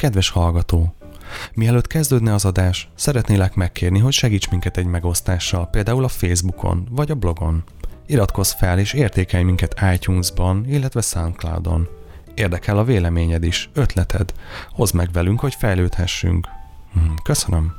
Kedves hallgató! Mielőtt kezdődne az adás, szeretnélek megkérni, hogy segíts minket egy megosztással, például a Facebookon vagy a blogon. Iratkozz fel és értékelj minket iTunes-ban, illetve Soundcloud-on. Érdekel a véleményed is, ötleted. Hozd meg velünk, hogy fejlődhessünk. Hmm, Köszönöm.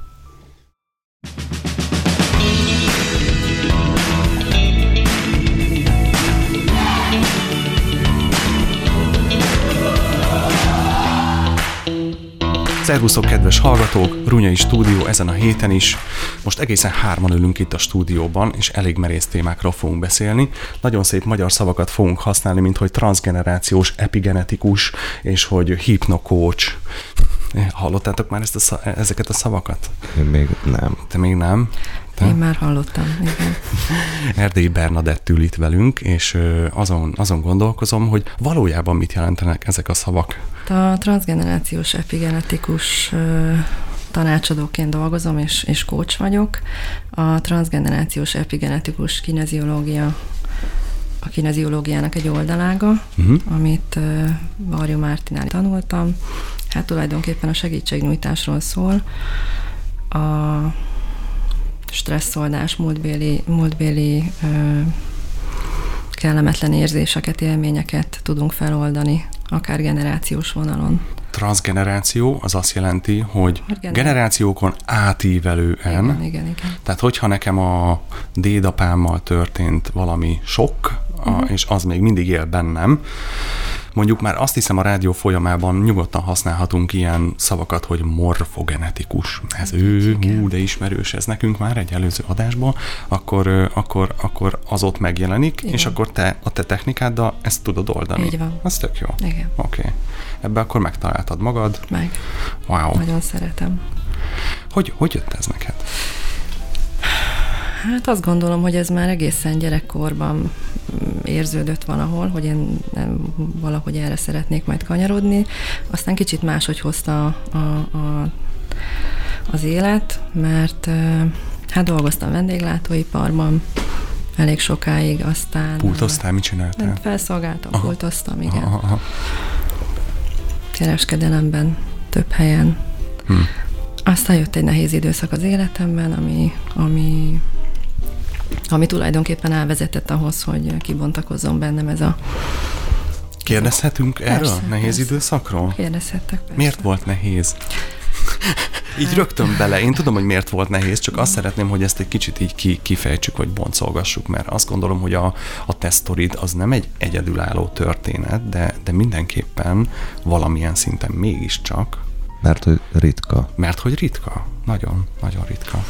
Szervuszok, kedves hallgatók! Runyai stúdió ezen a héten is. Most egészen hárman ülünk itt a stúdióban, és elég merész témákról fogunk beszélni. Nagyon szép magyar szavakat fogunk használni, mint hogy transgenerációs epigenetikus, és hogy hipnokócs. Hallottátok már ezt a ezeket a szavakat? Én még nem. Te még nem? Te? Én már hallottam, igen. Erdélyi Bernadett ül itt velünk, és azon, azon gondolkozom, hogy valójában mit jelentenek ezek a szavak. A transgenerációs epigenetikus tanácsadóként dolgozom, és, és coach vagyok. A transgenerációs epigenetikus kineziológia a kineziológiának egy oldalága, Uh-huh. amit Varjú Mártinál tanultam. Hát tulajdonképpen a segítségnyújtásról szól. A stresszoldás, múltbéli, múltbéli ö, kellemetlen érzéseket, élményeket tudunk feloldani, akár generációs vonalon. Transgeneráció az azt jelenti, hogy Gener- generációkon átívelően, Igen, igen, igen. tehát hogyha nekem a dédapámmal történt valami sok, a, Mhm. és az még mindig él bennem, mondjuk már azt hiszem a rádió folyamában nyugodtan használhatunk ilyen szavakat, hogy morfogenetikus. Ez ő, hú, de ismerős ez nekünk már egy előző adásban, akkor, akkor, akkor az ott megjelenik, Igen. és akkor te a te technikáddal ezt tudod oldani. Így van. Az tök jó. Igen, Oké. Okay. Ebbe akkor megtaláltad magad. meg. Wow. Nagyon szeretem. Hogy, hogy jött ez neked? Hát azt gondolom, hogy ez már egészen gyerekkorban mm, érződött valahol, hogy én nem, valahogy erre szeretnék majd kanyarodni. Aztán kicsit máshogy hozta a, a, a, az élet, mert hát dolgoztam vendéglátóiparban elég sokáig, aztán... Pultoztál, mit csináltál? Felszolgáltam, Aha. pultoztam, igen. Aha, aha. kereskedelemben, több helyen. Hm. Aztán jött egy nehéz időszak az életemben, ami, ami, ami tulajdonképpen elvezetett ahhoz, hogy kibontakozzon bennem ez a... Kérdezhetünk erről Persze, nehéz persze. időszakról? Kérdezhettek persze. Miért volt nehéz? Így rögtön bele. Én tudom, hogy miért volt nehéz, csak azt szeretném, hogy ezt egy kicsit így ki, kifejtsük, vagy boncolgassuk, mert azt gondolom, hogy a, a te sztorid az nem egy egyedülálló történet, de, de mindenképpen valamilyen szinten mégiscsak, Mert hogy ritka. mert hogy ritka. Nagyon, nagyon ritka.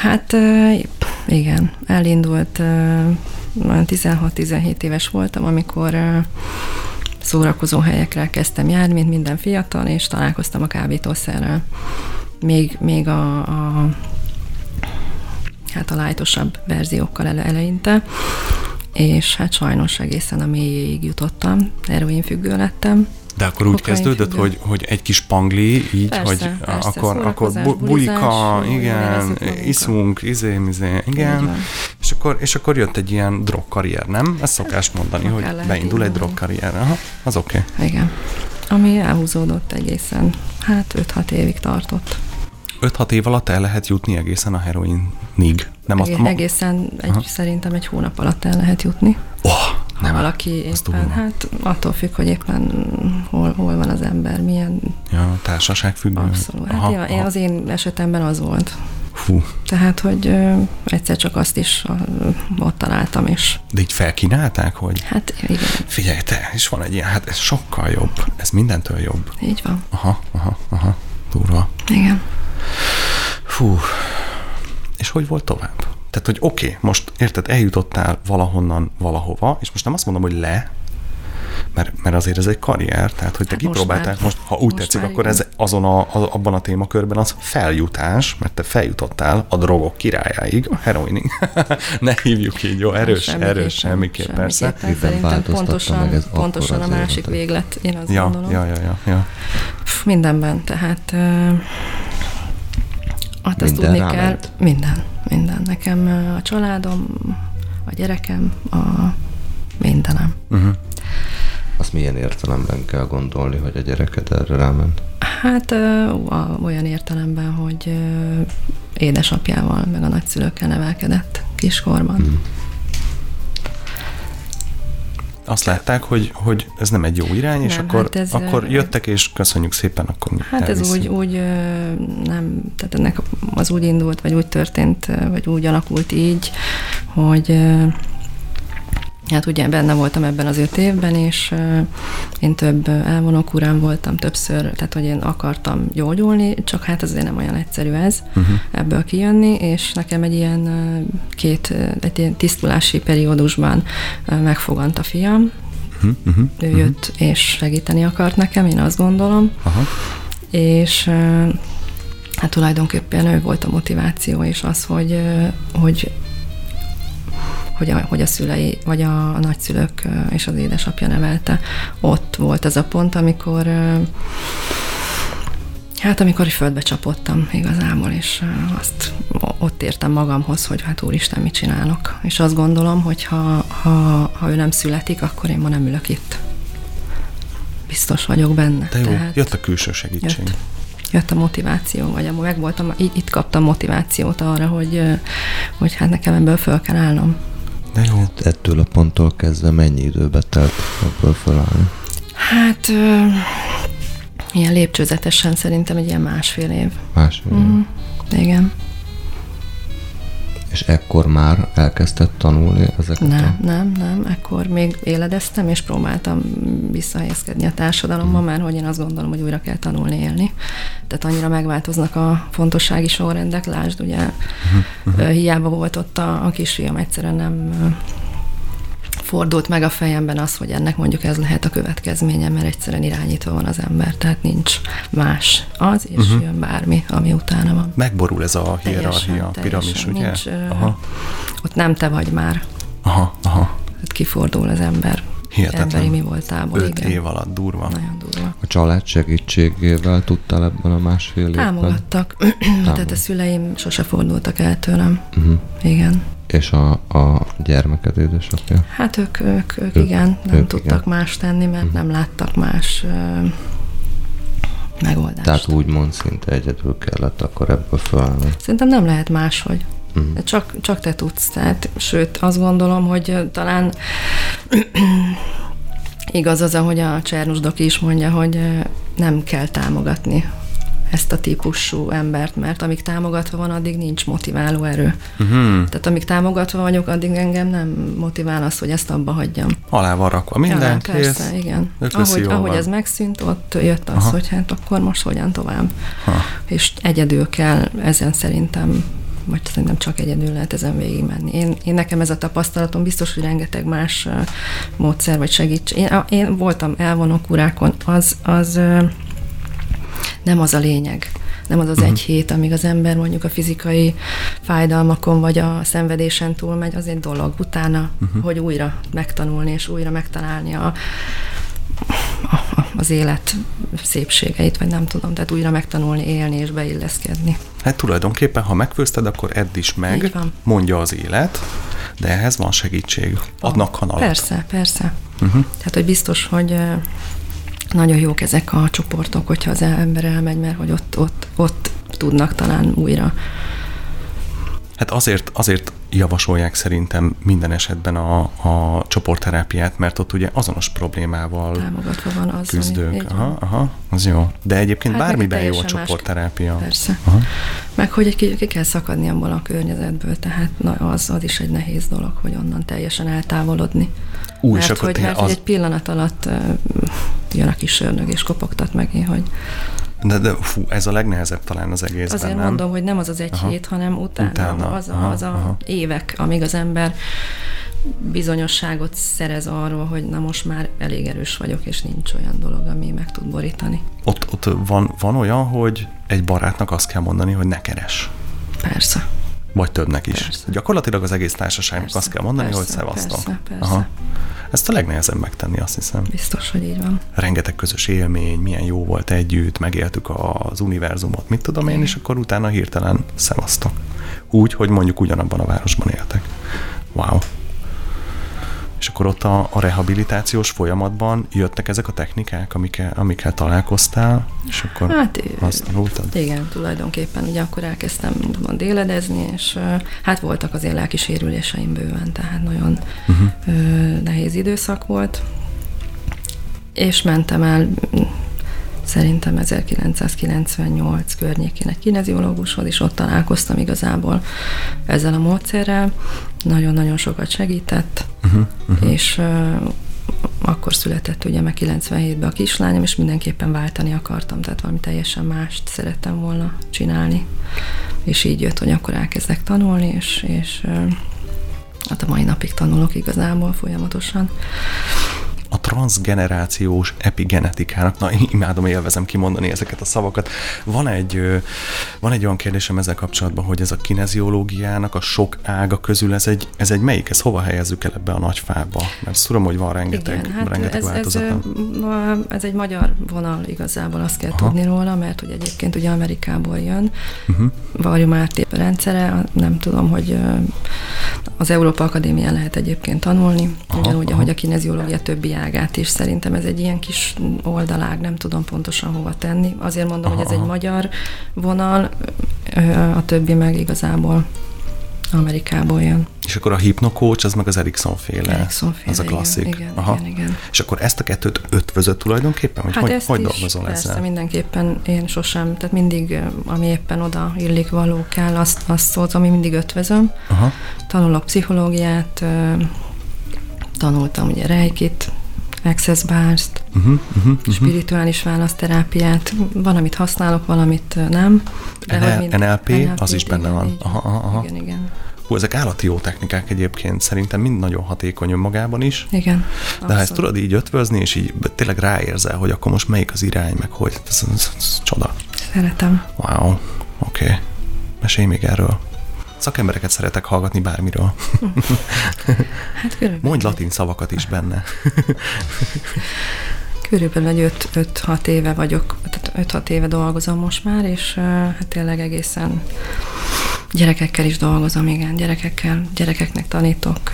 Hát igen, elindult, ö, olyan 16-17 éves voltam, amikor szórakozó helyekre kezdtem járni, mint minden fiatal, és találkoztam a kábítószerrel. Még, még a, a hát a lájtosabb verziókkal ele, eleinte, és hát sajnos egészen a mélyéig jutottam, heroin függő lettem, De akkor úgy Kokain kezdődött, függő. hogy, hogy egy kis pangli, így, Persze, hogy persze, akkor, akkor bu- bulika, igen, iszunk, izé, izé, igen, és akkor, és akkor jött egy ilyen drogkarrier, nem? Ez szokás mondani, akár hogy beindul egy drogkarrier. Aha, az oké. Okay. Igen. Ami elhúzódott egészen, hát 5-6 évig tartott. 5-6 év alatt el lehet jutni egészen a heroinig. Nem azt ma... egészen egy, Aha. szerintem egy hónap alatt el lehet jutni. Oh, Ha nem, valaki az éppen, hát attól függ, hogy éppen hol, hol van az ember, milyen Ja, társaság függő. abszolút. Hát aha, én, az én esetemben az volt. Fú, Tehát, hogy ö, egyszer csak azt is ö, ott találtam, és de így felkínálták, hogy hát igen, figyelj te, és van egy ilyen, hát ez sokkal jobb, ez mindentől jobb. így van. Aha, aha, aha, durva. Igen. Fú, és hogy volt tovább? Tehát, hogy oké, okay, most érted, eljutottál valahonnan valahova, és most nem azt mondom, hogy le, mert, mert azért ez egy karrier, tehát hogy te Hát most kipróbálták már. most, ha úgy Most tetszik, akkor ez azon a, a, abban a témakörben az feljutás, mert te feljutottál a drogok királyáig, a heroinig. ne hívjuk így, jó, erős, Semmiképpen, erős, semmiképp, persze. Szerintem pontosan, meg pontosan a az másik véglet, én azt Ja, gondolom. ja, ja, ja, ja. Pff, Mindenben, tehát ö, hát azt Minden tudni kell, minden, minden. Nekem a családom, a gyerekem, a mindenem. Uh-huh. Azt milyen értelemben kell gondolni, hogy a gyereked erre ráment? Hát ö, olyan értelemben, hogy ö, édesapjával, meg a nagyszülőkkel nevelkedett kiskorban. Mhm. Azt látták, hogy, hogy ez nem egy jó irány, és Nem, akkor, hát ez, akkor jöttek, és köszönjük szépen, akkor mi Hát ez elviszünk. úgy, úgy ö, nem, tehát ennek az úgy indult, vagy úgy történt, vagy úgy alakult így, hogy hát ugye benne voltam ebben az öt évben, és én több elvonókúrán voltam többször, tehát hogy én akartam gyógyulni, csak hát azért nem olyan egyszerű ez Uh-huh. ebből kijönni, és nekem egy ilyen két, egy ilyen tisztulási periódusban megfogant a fiam, Uh-huh. Uh-huh. ő jött és segíteni akart nekem, én azt gondolom, Aha. és hát tulajdonképpen ő volt a motiváció, és az, hogy, hogy hogy a, hogy a szülei, vagy a, a nagyszülők és az édesapja nevelte. Ott volt ez a pont, amikor Hát amikor földbe csapottam igazából, és azt ott értem magamhoz, hogy hát úristen, mit csinálok. És azt gondolom, hogy ha, ha, ha ő nem születik, akkor én ma nem ülök itt. Biztos vagyok benne. De jó, Tehát jött a külső segítség. jött, jött a motiváció, vagy amúgy meg voltam, így, itt kaptam motivációt arra, hogy, hogy hát nekem ebből föl kell állnom. De jó. Ettől a ponttól kezdve mennyi időbe telt ebből felállni? Hát ö, ilyen lépcsőzetesen szerintem egy ilyen másfél év. Másfél év. Mm, igen. És ekkor már elkezdted tanulni ezeket Nem, a... nem, nem. Ekkor még éledeztem, és próbáltam visszahelyezkedni a társadalomban, mert hogy én azt gondolom, hogy újra kell tanulni élni. Tehát annyira megváltoznak a fontossági sorrendek, lásd, ugye uh-huh. hiába volt ott a, a kisfiam, egyszerűen nem fordult meg a fejemben az, hogy ennek mondjuk ez lehet a következménye, mert egyszerűen irányítva van az ember, tehát nincs más az, és uh-huh. jön bármi, ami utána van. Megborul ez a Teljesen, hierarchia, piramis, teljesen. ugye? Nincs, Aha, Ott nem te vagy már, aha, aha. tehát kifordul az ember. Hihetetlen. Emberi mi voltából, Öt igen. év alatt durva. Nagyon durva. A család segítségével tudtál ebben a másfél évben? Támogattak. Tehát a szüleim sose fordultak el tőlem. Uh-huh. Igen. És a, a gyermeked édesapja? Hát ők, ők, ők Ők- igen, nem ők tudtak igen. más tenni, mert nem láttak más ö, megoldást. Tehát úgymond szinte egyedül kellett akkor ebből felállni. Szerintem nem lehet máshogy. Mhm. De Csak, csak te tudsz. Tehát, sőt, azt gondolom, hogy talán igaz az, ahogy a Csernus Doki is mondja, hogy nem kell támogatni ezt a típusú embert, mert amíg támogatva van, addig nincs motiváló erő. Uh-huh. Tehát amíg támogatva vagyok, addig engem nem motivál az, hogy ezt abba hagyjam. Alá van rakva minden, ja, kész. persze, igen. Ők veszi Ahogy, ahogy van. ez megszűnt, ott jött az, Aha. hogy hát akkor most hogyan tovább. Ha. És egyedül kell ezen szerintem, vagy szerintem csak egyedül lehet ezen végigmenni. Én, én nekem ez a tapasztalatom, biztos, hogy rengeteg más módszer vagy segítség. Én, én voltam elvonó kurákon, az, az nem az a lényeg. Nem az az Mhm. egy hét, amíg az ember mondjuk a fizikai fájdalmakon vagy a szenvedésen túlmegy, az egy dolog. Utána, Mhm. hogy újra megtanulni és újra megtalálni a, a, az élet szépségeit, vagy nem tudom, tehát újra megtanulni, élni és beilleszkedni. Hát tulajdonképpen, ha megfőzted, akkor edd is meg, mondja az élet, de ehhez van segítség. Adnak kanalat. Persze, persze. Uh-huh. Tehát, hogy biztos, hogy nagyon jók ezek a csoportok, hogyha az ember elmegy, mert hogy ott, ott, ott tudnak talán újra. Hát azért, azért javasolják szerintem minden esetben a, a csoportterápiát, mert ott ugye azonos problémával Támogatva van az, küzdők. Ami. Aha, aha, az jó. De egyébként Hát bármiben jó a teljesen más- csoportterápia. Persze. Aha. Meg hogy ki, ki kell szakadni abból a környezetből, tehát na, az, az is egy nehéz dolog, hogy onnan teljesen eltávolodni. Ú, mert akkor hogy, mert az, egy pillanat alatt uh, jön a kis és kopogtat meg hogy de, de fú, ez a legnehezebb talán az egészben, azért nem? mondom, hogy nem az az egy Aha. hét, hanem utána, Utána, az, aha, az a aha. évek, amíg az ember bizonyosságot szerez arról, hogy na most már elég erős vagyok, és nincs olyan dolog, ami meg tud borítani. Ott, ott van, van olyan, hogy egy barátnak azt kell mondani, hogy ne keres. Persze. Vagy többnek is. Persze. Gyakorlatilag az egész társaságnak Persze, azt kell mondani, persze, hogy szevasztok. persze, persze. Ezt a legnehezebb megtenni, azt hiszem. Biztos, hogy így van. Rengeteg közös élmény, milyen jó volt együtt, megéltük az univerzumot, mit tudom én, és akkor utána hirtelen szevasztok. Úgy, hogy mondjuk ugyanabban a városban éltek. Wow. És akkor ott a, a rehabilitációs folyamatban jöttek ezek a technikák, amikkel, amikkel találkoztál, és akkor Hát, azt tanultad? Igen, tulajdonképpen ugye akkor elkezdtem úgymond éledezni, és hát voltak azért lelki sérüléseim bőven, tehát nagyon Uh-huh. nehéz időszak volt, és mentem el szerintem 1998 környékén egy kineziológushoz, és ott találkoztam igazából ezzel a módszerrel. Nagyon-nagyon sokat segített, Uh-huh. Uh-huh. és ö, akkor született ugye meg 97-ben a kislányom, és mindenképpen váltani akartam, tehát valami teljesen mást szerettem volna csinálni. És így jött, hogy akkor elkezdek tanulni, és, és ö, hát a mai napig tanulok igazából folyamatosan. A transgenerációs epigenetikának, na én imádom, élvezem kimondani ezeket a szavakat. Van egy, van egy olyan kérdésem ezzel kapcsolatban, hogy ez a kineziológiának a sok ága közül ez egy, ez egy melyik, ez hova helyezzük el ebbe a nagy fába? Mert tudom, hogy van rengeteg, Igen, hát rengeteg ez, ez, ez egy magyar vonal igazából, azt kell Aha. Tudni róla, mert hogy egyébként ugye Amerikából jön, Uh-huh. Varjú Márté rendszere, nem tudom, hogy az Európa Akadémián lehet egyébként tanulni, Aha, ugyanúgy, aha. ahogy a kineziológia többi ágát is. Szerintem ez egy ilyen kis oldalág, nem tudom pontosan hova tenni. Azért mondom, Aha, hogy ez egy aha. magyar vonal, a többi meg igazából Amerikából jön. És akkor a hypnokócs, az meg az Erikson féle. Erikson féle, az a igen, klasszik. igen, Aha. igen, igen. És akkor ezt a kettőt ötvözött tulajdonképpen? Hogy Hát hogy, ezt hogy is, dolgozol persze, ezzel? mindenképpen én sosem, tehát mindig, ami éppen oda illik való kell, azt, azt szólt, ami mindig ötvözöm. Aha. Tanulok pszichológiát, tanultam ugye reikit, access bars-t, Uh-huh, uh-huh, uh-huh. spirituális választerápiát, van, amit használok, valamit nem. NL- hogy NLP, az is benne van. így Aha, aha, aha. Igen, igen. Hú, ezek állati jó technikák egyébként, szerintem mind nagyon hatékony önmagában is. Igen. De ha ezt tudod így ötvözni, és így tényleg ráérzel, hogy akkor most melyik az irány, meg hogy, ez, ez, ez, ez csoda. Szeretem. Wow, oké. Okay. Mesélj még erről. Szakembereket szeretek hallgatni bármiről. Hát körülbelül, Mondj latin szavakat is benne. körülbelül egy 5-6 éve vagyok, tehát 5-6 éve dolgozom most már, és hát tényleg egészen Gyerekekkel is dolgozom, igen, gyerekekkel, gyerekeknek tanítok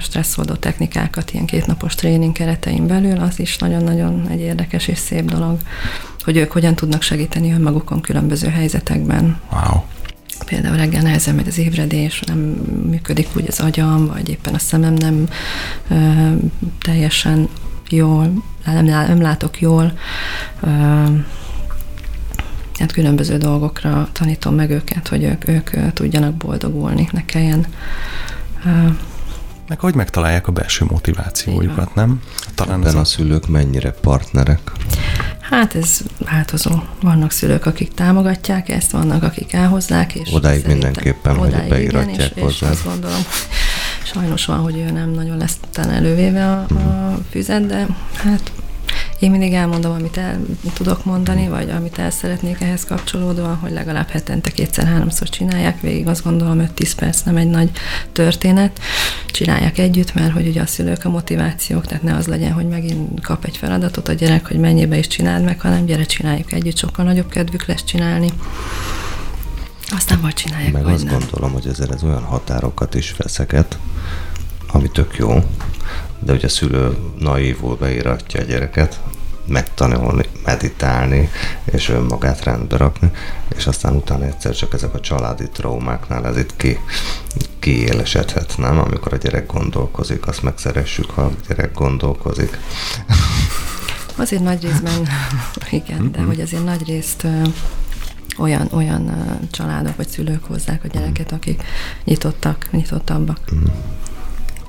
stresszoldó technikákat, ilyen kétnapos tréning keretein belül, az is nagyon-nagyon egy érdekes és szép dolog, hogy ők hogyan tudnak segíteni önmagukon különböző helyzetekben. Wow. Például reggel nehezen megy az ébredés, nem működik úgy az agyam, vagy éppen a szemem nem ö, teljesen jól, nem, nem látok jól. Ö, hát különböző dolgokra tanítom meg őket, hogy ők, ők tudjanak boldogulni, ne kelljen ö, Meg hogy megtalálják a belső motivációjukat, nem? Talán ez Ebben a... a szülők mennyire partnerek? Hát ez változó. Vannak szülők, akik támogatják ezt, vannak, akik elhozzák, és Odáig mindenképpen, hogy odáig beiratják igen, és, és hozzá. azt gondolom, sajnos van, hogy ő nem nagyon lesz talán elővéve a, a füzet, de hát én mindig elmondom, amit el tudok mondani, vagy amit el szeretnék ehhez kapcsolódóan, hogy legalább hetente kétszer-háromszor csinálják végig, azt gondolom 5-10 perc nem egy nagy történet. Csinálják együtt, mert hogy ugye a szülők a motivációk, tehát ne az legyen, hogy megint kap egy feladatot a gyerek, hogy mennyibe is csináld meg, hanem gyere, csináljuk együtt, sokkal nagyobb kedvük lesz csinálni. Aztán vagy csinálják, Meg azt nem. gondolom, hogy ezzel ez olyan határokat is feszeget, ami tök jó, de hogy a szülő naívul beíratja a gyereket, megtanulni, meditálni, és önmagát rendbe rakni, és aztán utána egyszer csak ezek a családi traumáknál ez itt ki, kiélesedhet, nem? Amikor a gyerek gondolkozik, azt megszeressük, ha a gyerek gondolkozik. Azért nagy részben, igen, de hogy azért nagy részt olyan, olyan családok vagy szülők hozzák a gyereket, akik nyitottak, nyitottabbak.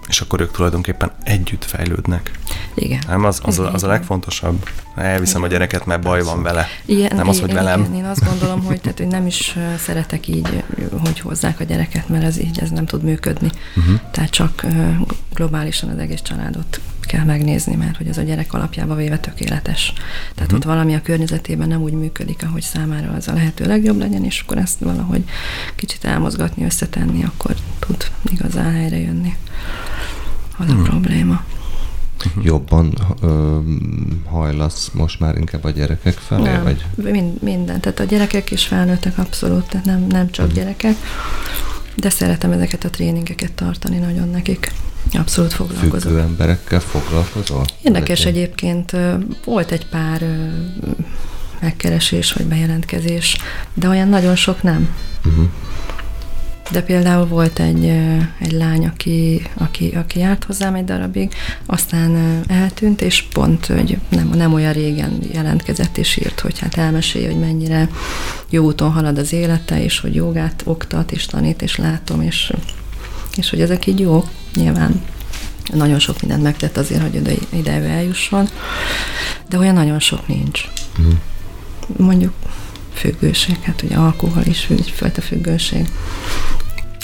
És akkor ők tulajdonképpen együtt fejlődnek. Igen. Nem, az, az, a, az a Igen. legfontosabb. Elviszem a gyereket, mert baj van vele. Ilyen, Nem az, hogy igen, velem. Igen, én azt gondolom, hogy, tehát, hogy nem is szeretek így, hogy hozzák a gyereket, mert ez így ez nem tud működni. Uh-huh. Tehát csak globálisan az egész családot kell megnézni, mert hogy az a gyerek alapjába véve tökéletes. Tehát Mhm. ott valami a környezetében nem úgy működik, ahogy számára az a lehető legjobb legyen, és akkor ezt valahogy kicsit elmozgatni, összetenni, akkor tud igazán helyre jönni. Az Hmm. a probléma. Jobban ö, hajlasz most már inkább a gyerekek felé, Nem, vagy mind, minden. Tehát a gyerekek és felnőttek abszolút, tehát nem, nem csak gyerekek. De szeretem ezeket a tréningeket tartani nagyon nekik. Abszolút foglalkozok. Függő emberekkel foglalkozol? Érdekes Ezek egyébként. Volt egy pár megkeresés vagy bejelentkezés, de olyan nagyon sok nem. Uh-huh. De például volt egy, egy lány, aki, aki, aki járt hozzám egy darabig, aztán eltűnt, és pont, hogy nem, nem olyan régen jelentkezett és írt, hogy hát elmesélje, hogy mennyire jó úton halad az élete, és hogy jogát oktat, és tanít, és látom, és, és hogy ezek így jó, nyilván nagyon sok mindent megtett azért, hogy ide, ide eljusson, de olyan nagyon sok nincs. Mm. Mondjuk függőség, hát ugye alkohol is egyfajta függőség.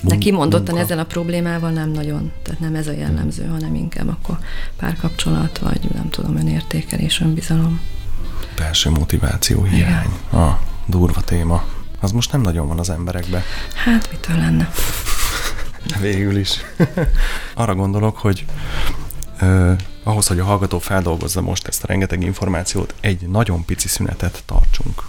De kimondottan ezzel a problémával nem nagyon, tehát nem ez a jellemző, hanem inkább akkor párkapcsolat, vagy nem tudom, önértékelés, önbizalom. Belső motiváció hiány. Igen. Ah, durva téma. Az most nem nagyon van az emberekbe. Hát mitől lenne? Végül is. Arra gondolok, hogy eh, ahhoz, hogy a hallgató feldolgozza most ezt a rengeteg információt, egy nagyon pici szünetet tartsunk.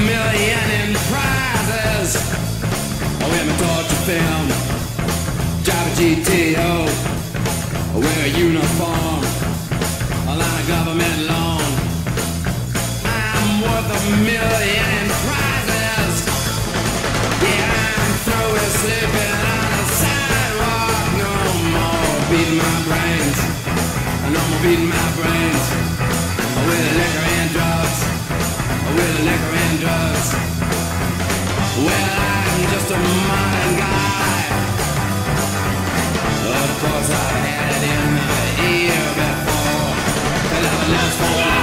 million in prizes. Oh, in a torture film, drive a GTO, I wear a uniform, a line of government loan. I'm worth a million in prizes. Yeah, I'm through with sleeping on the sidewalk. No more beating my brains, no more beating my liquor and drugs. Well, I'm just a modern guy. Of course, I had it in my ear before, and I was for.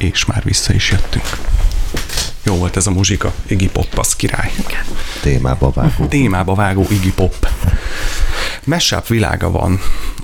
És már vissza is jöttünk. Jó volt ez a muzsika, Iggy Pop, az király. Témába vágó. Témába vágó Iggy Pop. Messább világa van.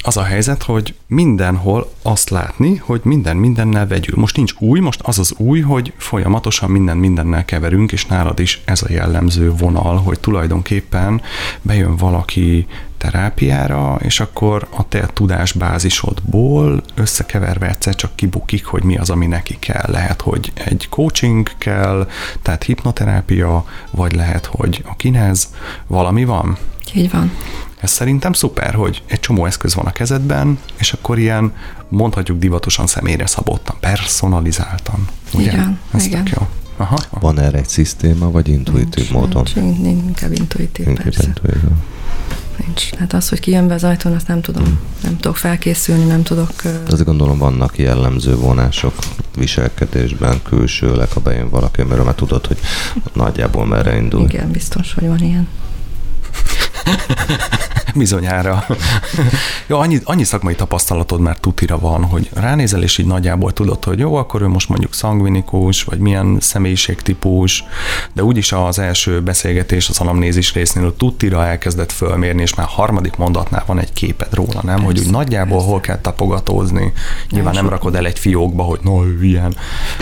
Az a helyzet, hogy mindenhol azt látni, hogy minden mindennel vegyül. Most nincs új, most az az új, hogy folyamatosan minden mindennel keverünk, és nálad is ez a jellemző vonal, hogy tulajdonképpen bejön valaki terápiára, és akkor a te tudásbázisodból összekeverve egyszer csak kibukik, hogy mi az, ami neki kell. Lehet, hogy egy coaching kell, tehát hipnoterápia, vagy lehet, hogy a kinez, valami van. Így van. Ez szerintem szuper, hogy egy csomó eszköz van a kezedben, és akkor ilyen, mondhatjuk divatosan személyre szabottan, personalizáltan. Ugye? Igen, Ez igen. tök jó. Aha, aha. Van erre egy szisztéma, vagy intuitív Nincs, módon? Nincs, nincs, inkább intuitív, Inkább persze. intuitív. Nincs. Hát az, hogy kijön be az ajtón, azt nem tudom. Nem tudok felkészülni, nem tudok... Azt gondolom vannak jellemző vonások viselkedésben, külsőleg, ha bejön valaki, mert már tudod, hogy nagyjából merre indul. Igen, biztos, hogy van ilyen. Bizonyára. jó, annyi, annyi szakmai tapasztalatod már tutira van, hogy ránézel, és így nagyjából tudod, hogy jó, akkor ő most mondjuk szangvinikus, vagy milyen személyiségtípus, de úgyis az első beszélgetés az anamnézis résznél tutira elkezdett fölmérni, és már harmadik mondatnál van egy képed róla, nem? hogy úgy Persze, nagyjából hol kell tapogatózni. Nyilván nem rakod el egy fiókba, hogy no, ő ilyen,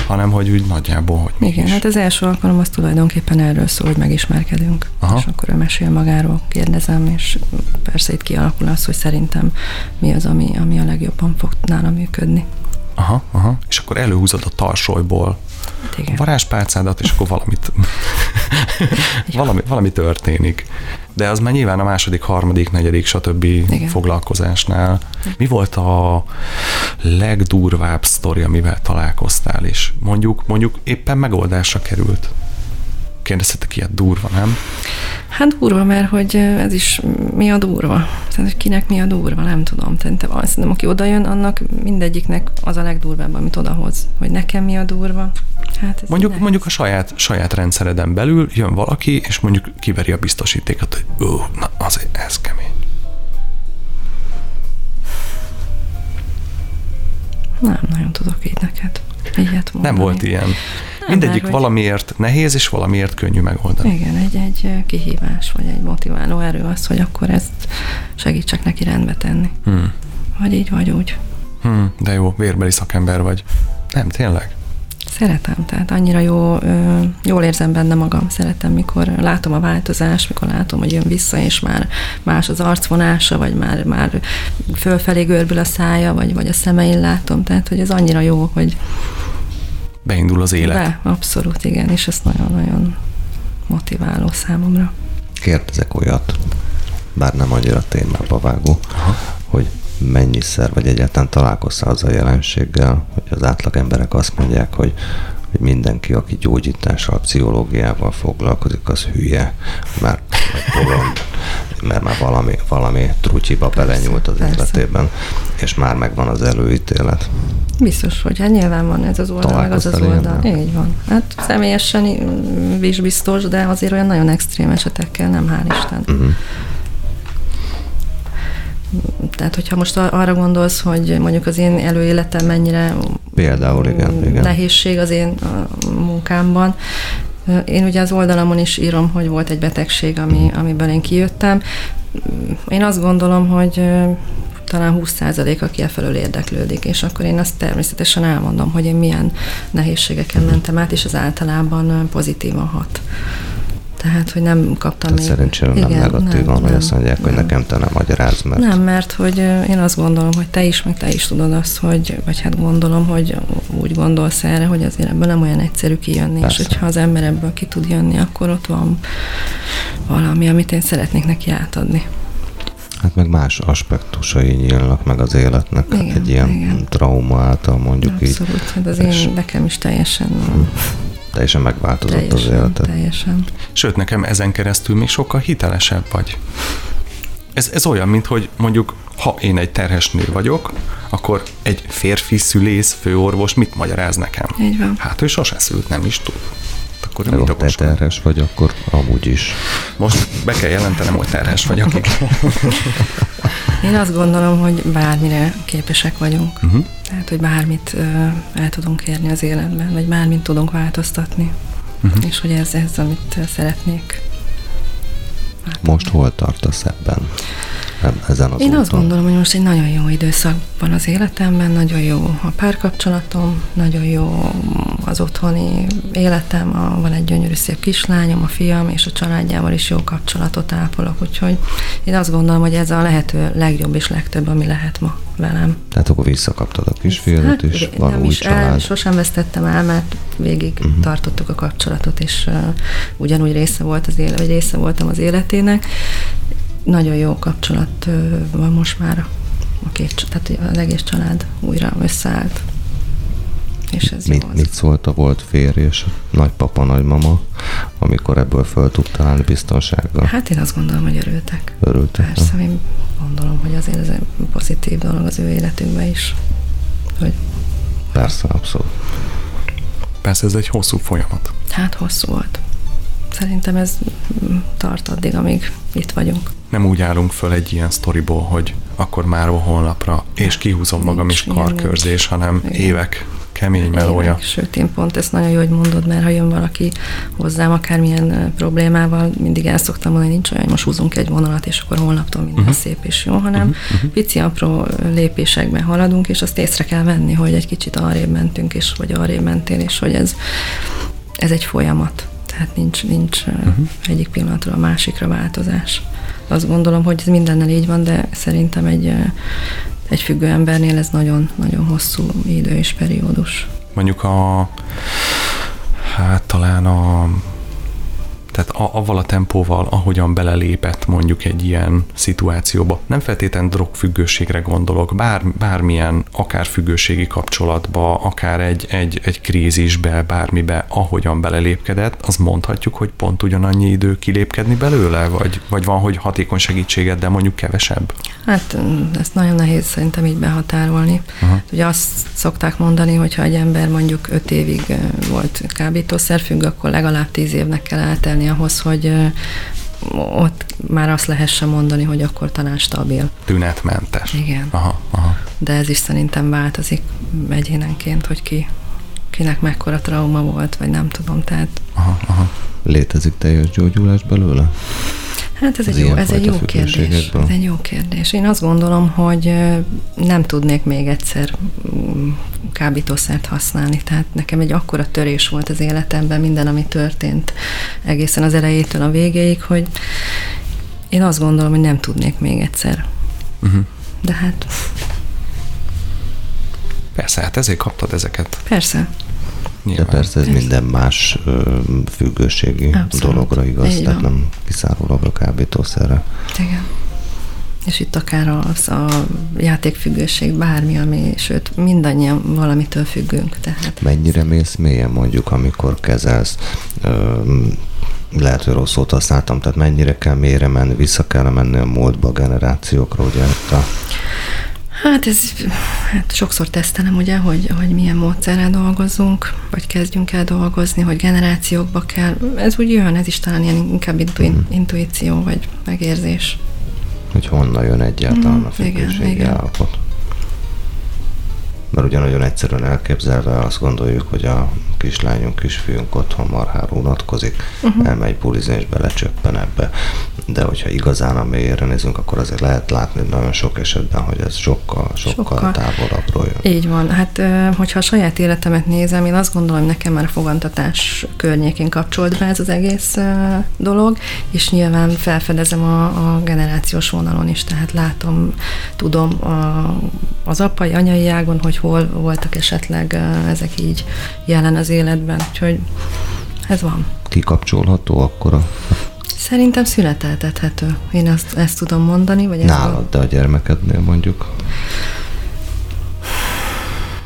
hanem hogy úgy nagyjából, hogy Igen, is. hát az első alkalom az tulajdonképpen erről szól, hogy megismerkedünk. Aha. És akkor ő mesél magáról, kérdezem, és persze itt kialakul az, hogy szerintem mi az, ami, ami a legjobban fog nála működni. Aha, aha. És akkor előhúzod a tarsolyból Hát a igen. varázspálcádat, és akkor valamit, valami, valami történik. De az már nyilván a második, harmadik, negyedik, stb. Igen. foglalkozásnál. Mi volt a legdurvább sztori, amivel találkoztál, és mondjuk, mondjuk éppen megoldásra került? Kérdeztetek ilyet durva, nem? Hát durva, mert hogy ez is mi a durva. Tehát, hogy kinek mi a durva, nem tudom. Szerintem szerintem, aki odajön, annak mindegyiknek az a legdurvább, amit odahoz. Hogy nekem mi a durva. Hát ez Mondjuk, mondjuk a saját, saját rendszereden belül jön valaki, és mondjuk kiveri a biztosítékot, hogy ó, na, az, ez kemény. Nem nagyon tudok így neked ilyet mondani. Nem volt ilyen. Mindegyik mert hogy- valamiért nehéz, és valamiért könnyű megoldani. Igen, egy, egy kihívás, vagy egy motiváló erő az, hogy akkor ezt segítsek neki rendbe tenni. Hmm. Vagy így, vagy úgy. Hmm, de jó, vérbeli szakember vagy. Nem, tényleg? Szeretem, tehát annyira jó, jól érzem benne magam, szeretem, mikor látom a változást, mikor látom, hogy jön vissza, és már más az arcvonása, vagy már, már fölfelé görbül a szája, vagy, vagy a szemein látom, tehát hogy ez annyira jó, hogy Beindul az élet. de, abszolút igen, és ez nagyon-nagyon motiváló számomra. Kérdezek olyat, bár nem annyira témába vágó, Aha. hogy mennyiszer, vagy egyáltalán találkoztál az a jelenséggel, hogy az átlag emberek azt mondják, hogy, hogy mindenki, aki gyógyítással, pszichológiával foglalkozik, az hülye, mert bolond, mert már valami, valami trutyiba belenyúlt az persze. életében, és már megvan az előítélet. Biztos, hogy hát nyilván van ez az oldal, meg az az oldal. ilyennel? Így van. Hát személyesen is biztos, de azért olyan nagyon extrém esetekkel nem, hál' Isten. Uh-huh. Tehát, hogyha most ar- arra gondolsz, hogy mondjuk az én előéletem mennyire Például, igen, mm, igen. nehézség az én munkámban, én ugye az oldalamon is írom, hogy volt egy betegség, ami, amiből én kijöttem. én azt gondolom, hogy talán 20% aki e felől érdeklődik, és akkor én azt természetesen elmondom, hogy én milyen nehézségeken mentem át, és az általában pozitívan hat. Tehát, hogy nem kaptam Tehát még... szerencsére nem negatívan, nem, hogy nem, azt mondják, nem. hogy nekem te nem magyaráz, mert... Nem, mert hogy én azt gondolom, hogy te is, meg te is tudod azt, hogy, vagy hát gondolom, hogy úgy gondolsz erre, hogy azért ebből nem olyan egyszerű kijönni, Persze. és hogyha az ember ebből ki tud jönni, akkor ott van valami, amit én szeretnék neki átadni. Hát meg más aspektusai nyílnak meg az életnek igen, egy ilyen igen. trauma által mondjuk Abszolút, így. Abszolút, hát az én, nekem is teljesen... Teljesen megváltozott teljesen, az életed. Teljesen. Sőt, nekem ezen keresztül még sokkal hitelesebb vagy. Ez, ez olyan, mint hogy mondjuk, ha én egy terhes nő vagyok, akkor egy férfi szülész, főorvos mit magyaráz nekem? Így van. Hát ő sose szült, nem is tud. Akkor nem te terhes vagy, akkor amúgy is. Most be kell jelentenem, hogy terhes vagyok. Én azt gondolom, hogy bármire képesek vagyunk. Uh-huh. Tehát, hogy bármit uh, el tudunk érni az életben, vagy bármit tudunk változtatni. Uh-huh. És hogy ez, ez, amit szeretnék. Most hol tartasz ebben? Ezen az Én úton? azt gondolom, hogy most egy nagyon jó időszak van az életemben, nagyon jó a párkapcsolatom, nagyon jó az otthoni életem, a, van egy gyönyörű szép kislányom, a fiam, és a családjával is jó kapcsolatot ápolok, úgyhogy én azt gondolom, hogy ez a lehető legjobb és legtöbb, ami lehet ma velem. Tehát akkor visszakaptad a kisfiadat, hát, és van nem új is család. El, sosem vesztettem el, mert végig uh-huh. tartottuk a kapcsolatot, és uh, ugyanúgy része volt az élet, vagy része voltam az életének, nagyon jó kapcsolat van most már a két, tehát az egész család újra összeállt. És ez mit, jó mit szólt a volt férj és nagypapa, nagymama, amikor ebből föl tudtál állni biztonsággal? Hát én azt gondolom, hogy örültek. Örültek? Persze, én gondolom, hogy azért ez egy pozitív dolog az ő életünkben is. Hogy Persze, abszolút. Persze ez egy hosszú folyamat. Hát hosszú volt. Szerintem ez tart addig, amíg itt vagyunk. Nem úgy állunk föl egy ilyen sztoriból, hogy akkor már holnapra, és kihúzom magam is karkörzés, hanem Igen. évek kemény melója. Évek, sőt, én pont ezt nagyon jó, hogy mondod, mert ha jön valaki hozzám akármilyen problémával, mindig el szoktam mondani, nincs olyan, hogy most húzunk egy vonalat, és akkor holnaptól minden uh-huh. szép és jó, hanem uh-huh. pici apró lépésekben haladunk, és azt észre kell venni, hogy egy kicsit arrébb mentünk, és vagy arrébb mentél, és hogy ez, ez egy folyamat tehát nincs, nincs uh-huh. egyik pillanatról a másikra változás. Azt gondolom, hogy ez mindennel így van, de szerintem egy, egy függő embernél ez nagyon-nagyon hosszú idő és periódus. Mondjuk a hát talán a tehát a, avval a tempóval, ahogyan belelépett mondjuk egy ilyen szituációba, nem feltétlen drogfüggőségre gondolok, bár, bármilyen, akár függőségi kapcsolatba, akár egy, egy, egy krízisbe, bármibe, ahogyan belelépkedett, az mondhatjuk, hogy pont ugyanannyi idő kilépkedni belőle, vagy, vagy van, hogy hatékony segítséged, de mondjuk kevesebb? Hát ezt nagyon nehéz szerintem így behatárolni. Uh-huh. Ugye azt szokták mondani, hogy ha egy ember mondjuk öt évig volt kábítószerfüggő, akkor legalább tíz évnek kell eltelni tenni ahhoz, hogy ott már azt lehessen mondani, hogy akkor talán stabil. Tünetmentes. Igen. Aha, aha. De ez is szerintem változik egyénenként, hogy ki, kinek mekkora trauma volt, vagy nem tudom, tehát... Aha, aha. Létezik teljes gyógyulás belőle? Hát ez, egy jó, ez egy jó kérdés. Ez egy jó kérdés. Én azt gondolom, hogy nem tudnék még egyszer mm, kábítószert használni. Tehát nekem egy akkora törés volt az életemben, minden, ami történt egészen az elejétől a végéig, hogy én azt gondolom, hogy nem tudnék még egyszer. Uh-huh. De hát... Persze, hát ezért kaptad ezeket. Persze. Nyilván. De persze ez, minden más ö, függőségi Abszolút. dologra igaz, Egy tehát nem kiszárólag a kábítószerre. Igen. És itt akár az a játékfüggőség, bármi, ami, sőt, mindannyian valamitől függünk. Tehát. Mennyire mész mélyen mondjuk, amikor kezelsz, ö, lehet, hogy rossz szót használtam, tehát mennyire kell mélyre menni, vissza kell menni a múltba a generációkra, ugye a Hát ez, hát sokszor tesztelem ugye, hogy, hogy milyen módszerrel dolgozunk, vagy kezdjünk el dolgozni, hogy generációkba kell. Ez úgy jön, ez is talán ilyen inkább intu- mm. intuíció, vagy megérzés. Hogy honnan jön egyáltalán mm, a függőségi állapot. Mert ugye nagyon egyszerűen elképzelve azt gondoljuk, hogy a kislányunk, kisfiunk otthon marhára unatkozik, uh-huh. elmegy bulizni és belecsöppen ebbe. De hogyha igazán a mélyére nézünk, akkor azért lehet látni nagyon sok esetben, hogy ez sokkal, sokkal, sokkal. távolabbról jön. Így van. Hát, hogyha a saját életemet nézem, én azt gondolom, hogy nekem már a fogantatás környékén kapcsolt be ez az egész dolog, és nyilván felfedezem a, a generációs vonalon is, tehát látom, tudom a, az apai, anyai ágon, hogy hol voltak esetleg ezek így jelen az életben, úgyhogy ez van. Kikapcsolható akkor a Szerintem születeltethető. Én ezt, ezt tudom mondani. Vagy Nálad, de a gyermekednél mondjuk.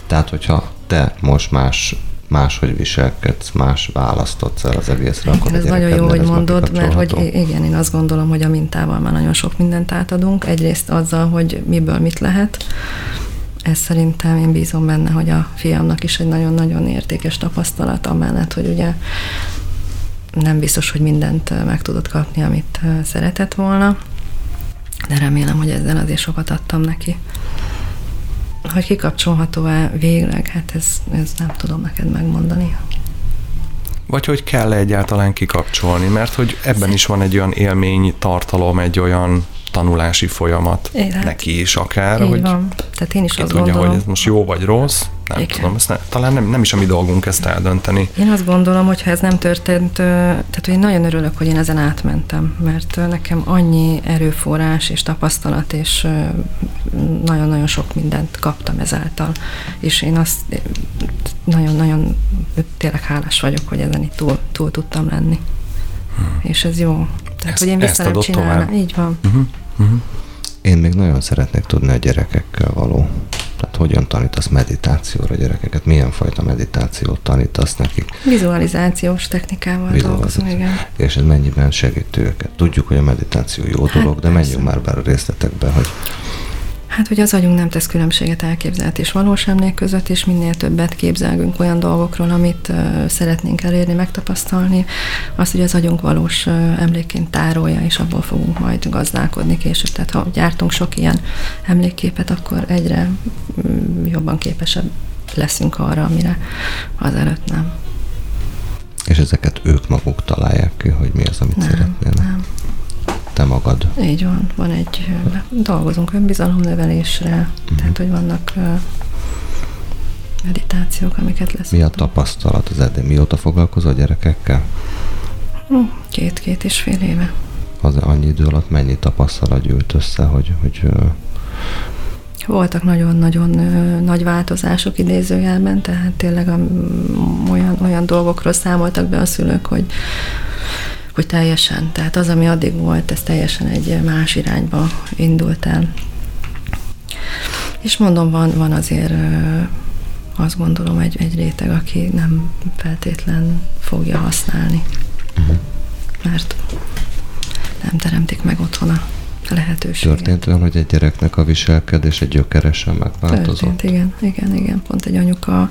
Tehát, hogyha te most más máshogy viselkedsz, más választodsz el az egészre, akkor ez nagyon jó, hogy mondod, mert hogy igen, én azt gondolom, hogy a mintával már nagyon sok mindent átadunk. Egyrészt azzal, hogy miből mit lehet, ez szerintem én bízom benne, hogy a fiamnak is egy nagyon-nagyon értékes tapasztalat, amellett, hogy ugye nem biztos, hogy mindent meg tudott kapni, amit szeretett volna, de remélem, hogy ezzel azért sokat adtam neki. Hogy kikapcsolható-e végleg, hát ez, ez nem tudom neked megmondani. Vagy hogy kell egyáltalán kikapcsolni, mert hogy ebben is van egy olyan élmény, tartalom, egy olyan tanulási folyamat é, hát, neki is akár, hogy van. Tehát én is azt tudja, gondolom. hogy ez most jó vagy rossz, nem Igen. tudom, ezt ne, talán nem, nem is a mi dolgunk ezt eldönteni. Én azt gondolom, hogy ha ez nem történt, tehát hogy én nagyon örülök, hogy én ezen átmentem, mert nekem annyi erőforrás és tapasztalat, és nagyon-nagyon sok mindent kaptam ezáltal, és én azt nagyon-nagyon tényleg hálás vagyok, hogy ezen itt túl, túl tudtam lenni. Hmm. És ez jó. Tehát, ezt, hogy én vissza nem csinálnám. Így van. Uh-huh. Uh-huh. Én még nagyon szeretnék tudni a gyerekekkel való. Tehát hogyan tanítasz meditációra a gyerekeket? Milyen fajta meditációt tanítasz nekik? Vizualizációs technikával dolgozom, igen. És ez mennyiben segít őket? Tudjuk, hogy a meditáció jó hát dolog, de menjünk már be a részletekbe, hogy Hát, hogy az agyunk nem tesz különbséget elképzelt és valós emlék között, és minél többet képzelgünk olyan dolgokról, amit szeretnénk elérni, megtapasztalni, azt, hogy az agyunk valós emlékként tárolja, és abból fogunk majd gazdálkodni később. Tehát ha gyártunk sok ilyen emlékképet, akkor egyre um, jobban képesebb leszünk arra, amire azelőtt nem. És ezeket ők maguk találják ki, hogy mi az, amit nem, szeretnének? Nem te magad. Így van, van egy, dolgozunk önbizalomnövelésre, uh-huh. tehát hogy vannak meditációk, amiket lesz. Mi a tapasztalat az eddig? Mióta foglalkozol a gyerekekkel? Két-két és fél éve. Az annyi idő alatt mennyi tapasztalat gyűlt össze, hogy, hogy voltak nagyon-nagyon nagy változások idézőjelben, tehát tényleg olyan, olyan dolgokról számoltak be a szülők, hogy hogy teljesen, tehát az, ami addig volt, ez teljesen egy más irányba indult el. És mondom, van, van azért azt gondolom egy, egy réteg, aki nem feltétlen fogja használni, uh-huh. mert nem teremtik meg otthon a lehetőséget. Történt olyan, hogy egy gyereknek a viselkedése gyökeresen megváltozott? Történt, igen, igen, igen. Pont egy anyuka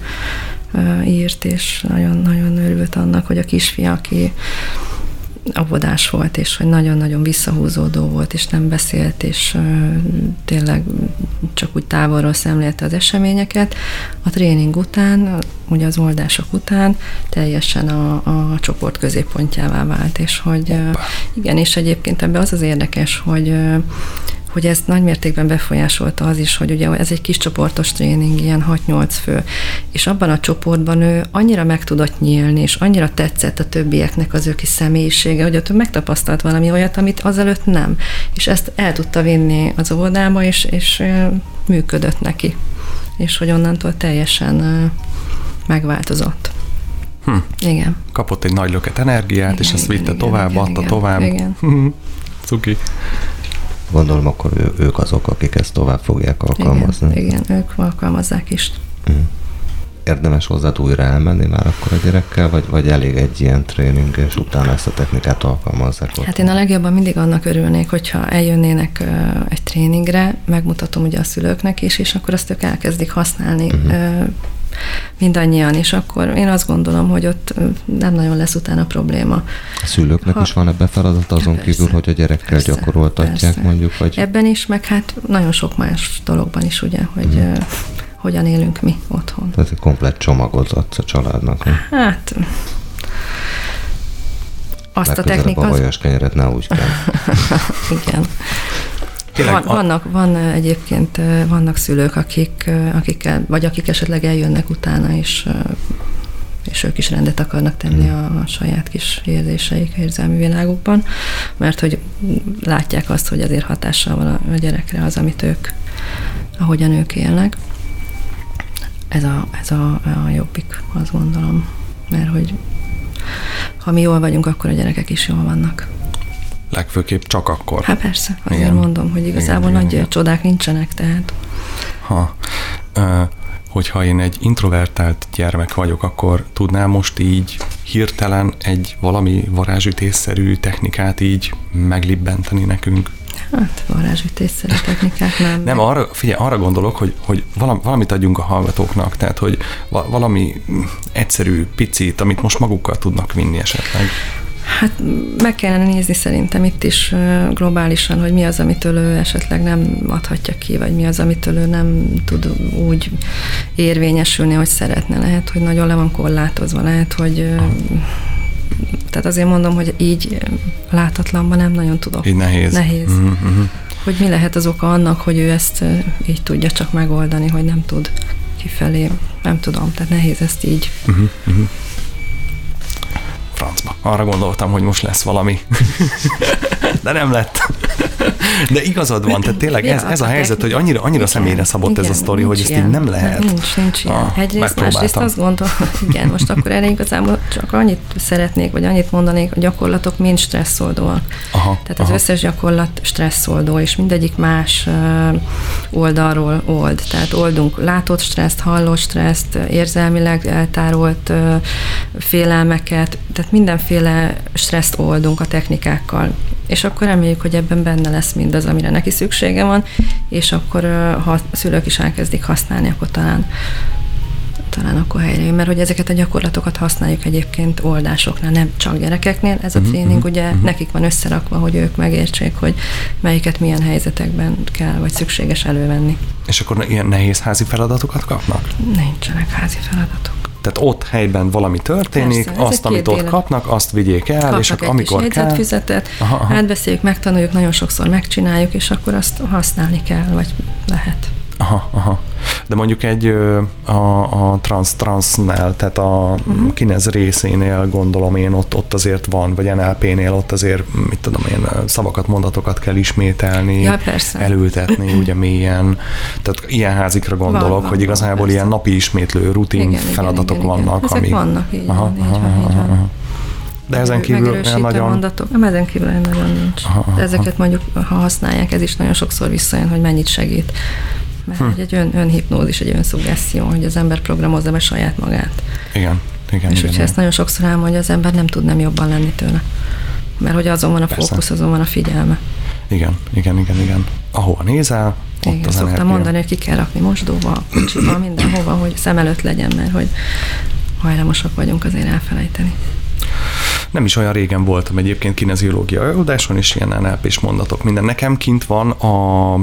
írt, és nagyon-nagyon örült annak, hogy a kisfia, aki avodás volt, és hogy nagyon-nagyon visszahúzódó volt, és nem beszélt, és tényleg csak úgy távolról szemlélte az eseményeket. A tréning után, ugye az oldások után teljesen a, a csoport középpontjává vált, és hogy uh, igen, és egyébként ebben az az érdekes, hogy hogy ezt nagymértékben befolyásolta az is, hogy ugye ez egy kis csoportos tréning, ilyen 6-8 fő, és abban a csoportban ő annyira meg tudott nyílni, és annyira tetszett a többieknek az ő kis személyisége, hogy ott megtapasztalt valami olyat, amit azelőtt nem. És ezt el tudta vinni az óvodába, és, és működött neki. És hogy onnantól teljesen megváltozott. Hm. Igen. Kapott egy nagy löket energiát, igen, és ezt vitte igen, tovább, igen, adta igen, tovább. Igen. Cuki. Gondolom, akkor ő, ők azok, akik ezt tovább fogják alkalmazni. Igen, igen ők alkalmazzák is. Mm. Érdemes hozzád újra elmenni már akkor a gyerekkel, vagy, vagy elég egy ilyen tréning, és utána ezt a technikát alkalmazzák? Ott? Hát én a legjobban mindig annak örülnék, hogyha eljönnének egy tréningre, megmutatom ugye a szülőknek is, és akkor azt ők elkezdik használni. Uh-huh. Uh, mindannyian, és akkor én azt gondolom, hogy ott nem nagyon lesz utána probléma. A szülőknek ha, is van ebbe feladat azon persze, kívül, hogy a gyerekkel persze, gyakoroltatják persze. mondjuk? Vagy... Ebben is, meg hát nagyon sok más dologban is, ugye, hogy uh-huh. hogyan élünk mi otthon. Tehát egy komplet csomagot adsz a családnak. Hát azt a technikát. a vajas kenyeret ne úgy kell. Igen. Van, vannak, van egyébként vannak szülők, akik, akikkel, vagy akik esetleg eljönnek utána, és és ők is rendet akarnak tenni a, a saját kis érzéseik, érzelmi világukban, mert hogy látják azt, hogy azért hatással van a, a gyerekre az, amit ők, ahogyan ők élnek. Ez a, ez a, a jobbik, azt gondolom. Mert hogy ha mi jól vagyunk, akkor a gyerekek is jól vannak. Legfőképp csak akkor. Hát persze, azért igen. mondom, hogy igazából igen, nagy igen. csodák nincsenek, tehát. Ha hogyha én egy introvertált gyermek vagyok, akkor tudnám most így hirtelen egy valami varázsütésszerű technikát így meglibbenteni nekünk? Hát varázsütésszerű technikák nem. Nem, arra, figyelj, arra gondolok, hogy, hogy valamit adjunk a hallgatóknak, tehát hogy valami egyszerű picit, amit most magukkal tudnak vinni esetleg. Hát meg kellene nézni szerintem itt is globálisan, hogy mi az, amitől ő esetleg nem adhatja ki, vagy mi az, amitől ő nem tud úgy érvényesülni, hogy szeretne. Lehet, hogy nagyon le van korlátozva, lehet, hogy tehát azért mondom, hogy így látatlanban nem nagyon tudok. Így nehéz. Nehéz. Mm-hmm. Hogy mi lehet az oka annak, hogy ő ezt így tudja csak megoldani, hogy nem tud kifelé, nem tudom, tehát nehéz ezt így. Mm-hmm francba. Arra gondoltam, hogy most lesz valami. De nem lett. De igazad van, tehát tényleg ez, ez a helyzet, hogy annyira, annyira igen, személyre szabott igen, ez a sztori, hogy ezt így nem lehet. Nincs, nincs ilyen. Ah, Egyrészt, másrészt azt gondolom, igen, most akkor erre igazából csak annyit szeretnék, vagy annyit mondanék, a gyakorlatok mind stresszoldóak. Aha, Tehát aha. az összes gyakorlat stresszoldó, és mindegyik más oldalról old. Tehát oldunk látott stresszt, hallott stresszt, érzelmileg eltárolt félelmeket, tehát mindenféle stresszt oldunk a technikákkal és akkor reméljük, hogy ebben benne lesz mindaz, amire neki szüksége van, és akkor ha a szülők is elkezdik használni, akkor talán talán akkor helyre mert hogy ezeket a gyakorlatokat használjuk egyébként oldásoknál, nem csak gyerekeknél. Ez a uh-huh, tréning uh-huh, ugye uh-huh. nekik van összerakva, hogy ők megértsék, hogy melyiket milyen helyzetekben kell, vagy szükséges elővenni. És akkor ilyen nehéz házi feladatokat kapnak? Nincsenek házi feladatok. Tehát ott helyben valami történik, Persze, azt, amit ott kapnak, azt vigyék el, kapnak és akkor amikor kis kell... füzetet, átbeszéljük, megtanuljuk, nagyon sokszor megcsináljuk, és akkor azt használni kell, vagy lehet. Aha, aha. De mondjuk egy a, a trans, transnál, tehát a uh-huh. kinez részénél gondolom én ott, ott azért van, vagy NLP-nél ott azért, mit tudom én, szavakat, mondatokat kell ismételni, ja, persze. elültetni ugye mélyen. Tehát ilyen házikra gondolok, van, van, hogy igazából van, ilyen napi ismétlő rutin igen, feladatok igen, igen, vannak. Igen. Ezek amik... vannak, így aha, van, aha, így van, aha. De ezen kívül nagyon... mondatok. Nem, ezen kívül nagyon nincs. Aha, ezeket mondjuk, ha használják, ez is nagyon sokszor visszajön, hogy mennyit segít mert hm. egy ön, önhipnózis, egy önszuggeszió, hogy az ember programozza be saját magát. Igen, igen. És igen, hogyha ezt nagyon sokszor elmondja, az ember nem tud nem jobban lenni tőle. Mert hogy azon van a Persze. fókusz, azon van a figyelme. Igen, igen, igen, igen. Ahova nézel, ott igen, az szoktam energia. mondani, hogy ki kell rakni mosdóba, kocsiba, mindenhova, hogy szem előtt legyen, mert hogy hajlamosak vagyunk azért elfelejteni. Nem is olyan régen voltam egyébként kineziológia előadáson, és ilyen nlp mondatok minden. Nekem kint van a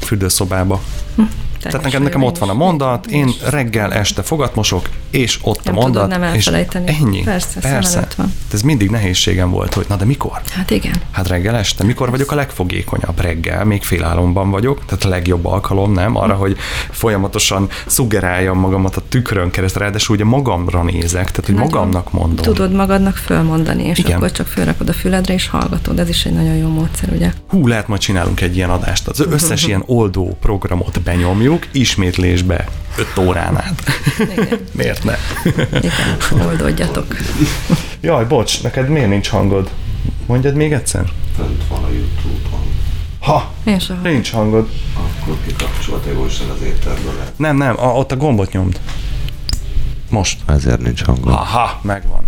fürdőszobába. Hm. Tehát nekem, nekem ott van a mondat, én reggel, este fogat mosok, és ott nem a mondat. Tudod nem elfelejteni. És ennyi. Persze, Persze. van. Ez mindig nehézségem volt, hogy na de mikor? Hát igen. Hát reggel, este. Mikor vagyok a legfogékonyabb reggel? Még félálomban vagyok, tehát a legjobb alkalom, nem? Arra, hogy folyamatosan szuggeráljam magamat a tükrön keresztül, ráadásul ugye magamra nézek, tehát hogy magamnak mondom. Tudod magadnak fölmondani, és igen. akkor csak fölrakod a füledre, és hallgatod. Ez is egy nagyon jó módszer, ugye? Hú, lehet majd csinálunk egy ilyen adást. Az összes ilyen oldó programot benyomjuk, ismétlésbe 5 órán át. Igen. Miért ne? Igen, oldódjatok. Jaj, bocs, neked miért nincs hangod? Mondjad még egyszer? Fönt van a Youtube-on. Ha, És nincs hangod. Akkor kikapcsolt egosan az éterből. Nem, nem, a, ott a gombot nyomd. Most. Ezért nincs hangod. Aha, megvan.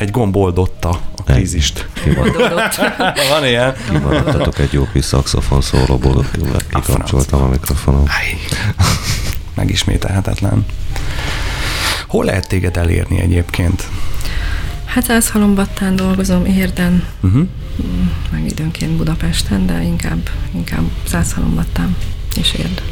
Egy gomb oldotta a krízist. Van ilyen. Kivarottatok egy jó kis szakszofon szólóból, kikapcsoltam a mikrofonom. Megismételhetetlen. Hol lehet téged elérni egyébként? Hát Zászhalombattán dolgozom, Érden, uh-huh. meg időnként Budapesten, de inkább, inkább Zászhalombattán és Érd.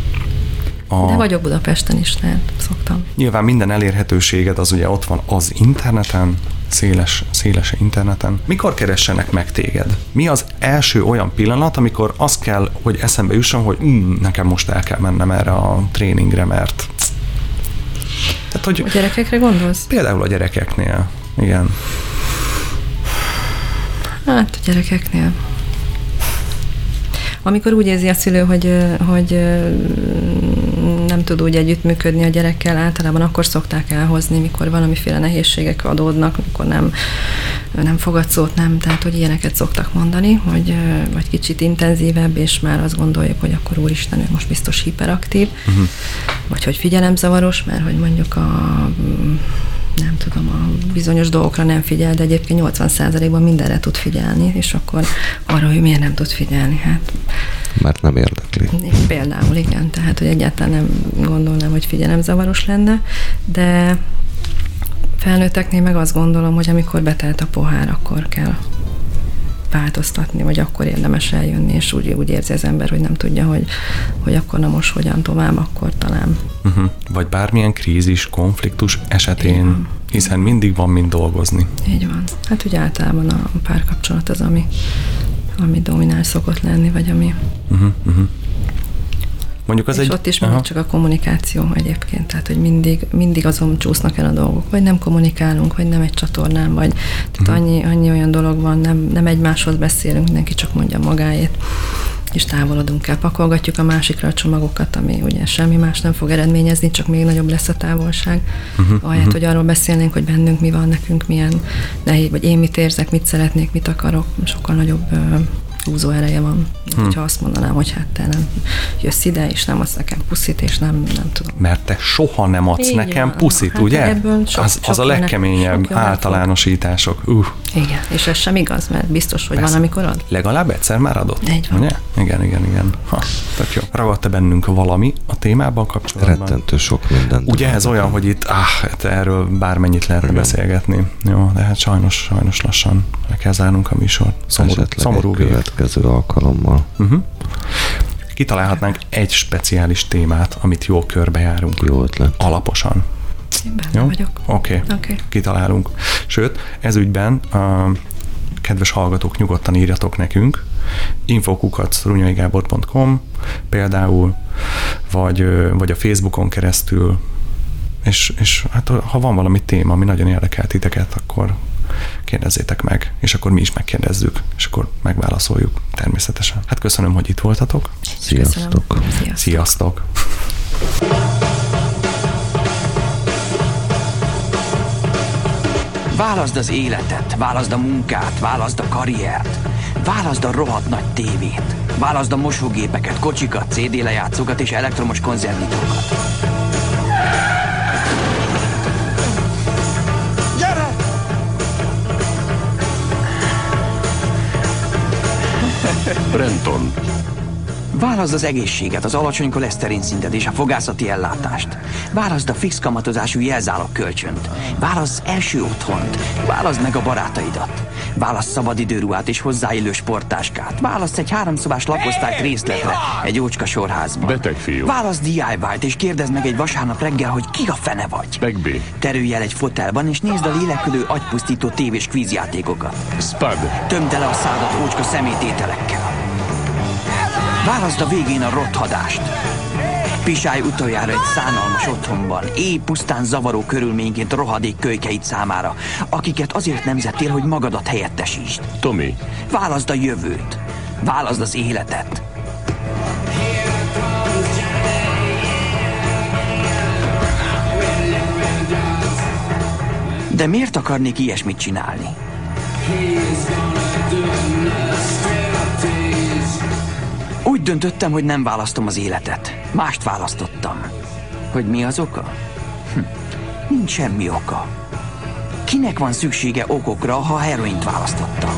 A... De vagyok Budapesten is, tehát szoktam. Nyilván minden elérhetőséged az ugye ott van az interneten, széles, széles interneten. Mikor keressenek meg téged? Mi az első olyan pillanat, amikor az kell, hogy eszembe jusson, hogy mm, nekem most el kell mennem erre a tréningre, mert... Tehát, hogy a gyerekekre gondolsz? Például a gyerekeknél, igen. Hát a gyerekeknél. Amikor úgy érzi a szülő, hogy, hogy nem tud úgy együttműködni a gyerekkel, általában akkor szokták elhozni, mikor valamiféle nehézségek adódnak, amikor nem, nem fogad szót, nem, tehát hogy ilyeneket szoktak mondani, hogy vagy kicsit intenzívebb, és már azt gondoljuk, hogy akkor úristen, ő most biztos hiperaktív, uh-huh. vagy hogy figyelemzavaros, mert hogy mondjuk a nem tudom, a bizonyos dolgokra nem figyel, de egyébként 80%-ban mindenre tud figyelni, és akkor arra, hogy miért nem tud figyelni, hát... Mert nem érdekli. Például, igen, tehát, hogy egyáltalán nem gondolnám, hogy figyelemzavaros lenne, de felnőtteknél meg azt gondolom, hogy amikor betelt a pohár, akkor kell változtatni, vagy akkor érdemes eljönni, és úgy, úgy érzi az ember, hogy nem tudja, hogy, hogy akkor na most hogyan tovább, akkor talán. Uh-huh. Vagy bármilyen krízis, konfliktus esetén, hiszen mindig van mind dolgozni. Így van. Hát ugye általában a párkapcsolat az, ami, ami dominál szokott lenni, vagy ami... Uh-huh, uh-huh. Mondjuk az és egy... ott is mindig csak a kommunikáció egyébként, tehát hogy mindig, mindig azon csúsznak el a dolgok, vagy nem kommunikálunk, vagy nem egy csatornán, vagy tehát uh-huh. annyi, annyi olyan dolog van, nem, nem egymáshoz beszélünk, mindenki csak mondja magáét és távolodunk el, pakolgatjuk a másikra a csomagokat, ami ugye semmi más nem fog eredményezni, csak még nagyobb lesz a távolság. Uh-huh, Ahelyett, uh-huh. hogy arról beszélnénk, hogy bennünk mi van, nekünk milyen nehéz, vagy én mit érzek, mit szeretnék, mit akarok, sokkal nagyobb húzó ereje van. Hmm. Hogyha azt mondanám, hogy hát te nem jössz ide, és nem adsz nekem puszit, és nem, nem tudom. Mert te soha nem adsz Így nekem van. puszit, hát ugye? Sok, az, sok az a legkeményebb sok általánosítások. Uh. Igen, és ez sem igaz, mert biztos, hogy Persze. van, amikor ad. Legalább egyszer már adott. Így van. Ugye? Igen, igen, igen. Ha, tök jó. Ragadta bennünk valami a témában kapcsolatban? Rettentő sok minden. Ugye ez olyan, hogy itt, ah, hát erről bármennyit lehet igen. beszélgetni. Jó, de hát sajnos, sajnos lassan le kell zárnunk a műsort. Szomorú, szomorú következő alkalommal. Uh-huh. Kitalálhatnánk egy speciális témát, amit jól körbejárunk. Jó ötlet. Alaposan. Én benne Jó? vagyok. Oké, okay. okay. kitalálunk. Sőt, ez ügyben uh, kedves hallgatók, nyugodtan írjatok nekünk, infokukacrunyaigábor.com például, vagy, vagy a Facebookon keresztül, és, és hát ha van valami téma, ami nagyon érdekel titeket, akkor kérdezzétek meg, és akkor mi is megkérdezzük, és akkor megválaszoljuk természetesen. Hát köszönöm, hogy itt voltatok. Sziasztok! Sziasztok! Sziasztok. Válaszd az életet, válaszd a munkát, válaszd a karriert, válaszd a rohadt nagy tévét, válaszd a mosógépeket, kocsikat, CD lejátszókat és elektromos konzervnítókat. Brenton. Válaszd az egészséget, az alacsony koleszterin szintet és a fogászati ellátást. Válaszd a fix kamatozású jelzálog kölcsönt. Válaszd első otthont. Válaszd meg a barátaidat. Válaszd szabadidőruhát és hozzáillő sportáskát. Válaszd egy háromszobás lakosztályt részletre egy ócska sorházban. Beteg fiú. Válaszd DIY-t és kérdezd meg egy vasárnap reggel, hogy ki a fene vagy. Megbi. Terülj el egy fotelban és nézd a lélekülő agypusztító tévés kvízjátékokat. Spud. Tömd el a szádat ócska szemétételekkel. Válaszd a végén a rothadást. Pisálj utoljára egy szánalmas otthonban, éj pusztán zavaró körülményként rohadék kölykeit számára, akiket azért nemzettél, hogy magadat helyettesítsd. Tomi. Válaszd a jövőt. Válaszd az életet. De miért akarnék ilyesmit csinálni? Úgy döntöttem, hogy nem választom az életet. Mást választottam. Hogy mi az oka? Hm. Nincs semmi oka. Kinek van szüksége okokra, ha heroint választottam?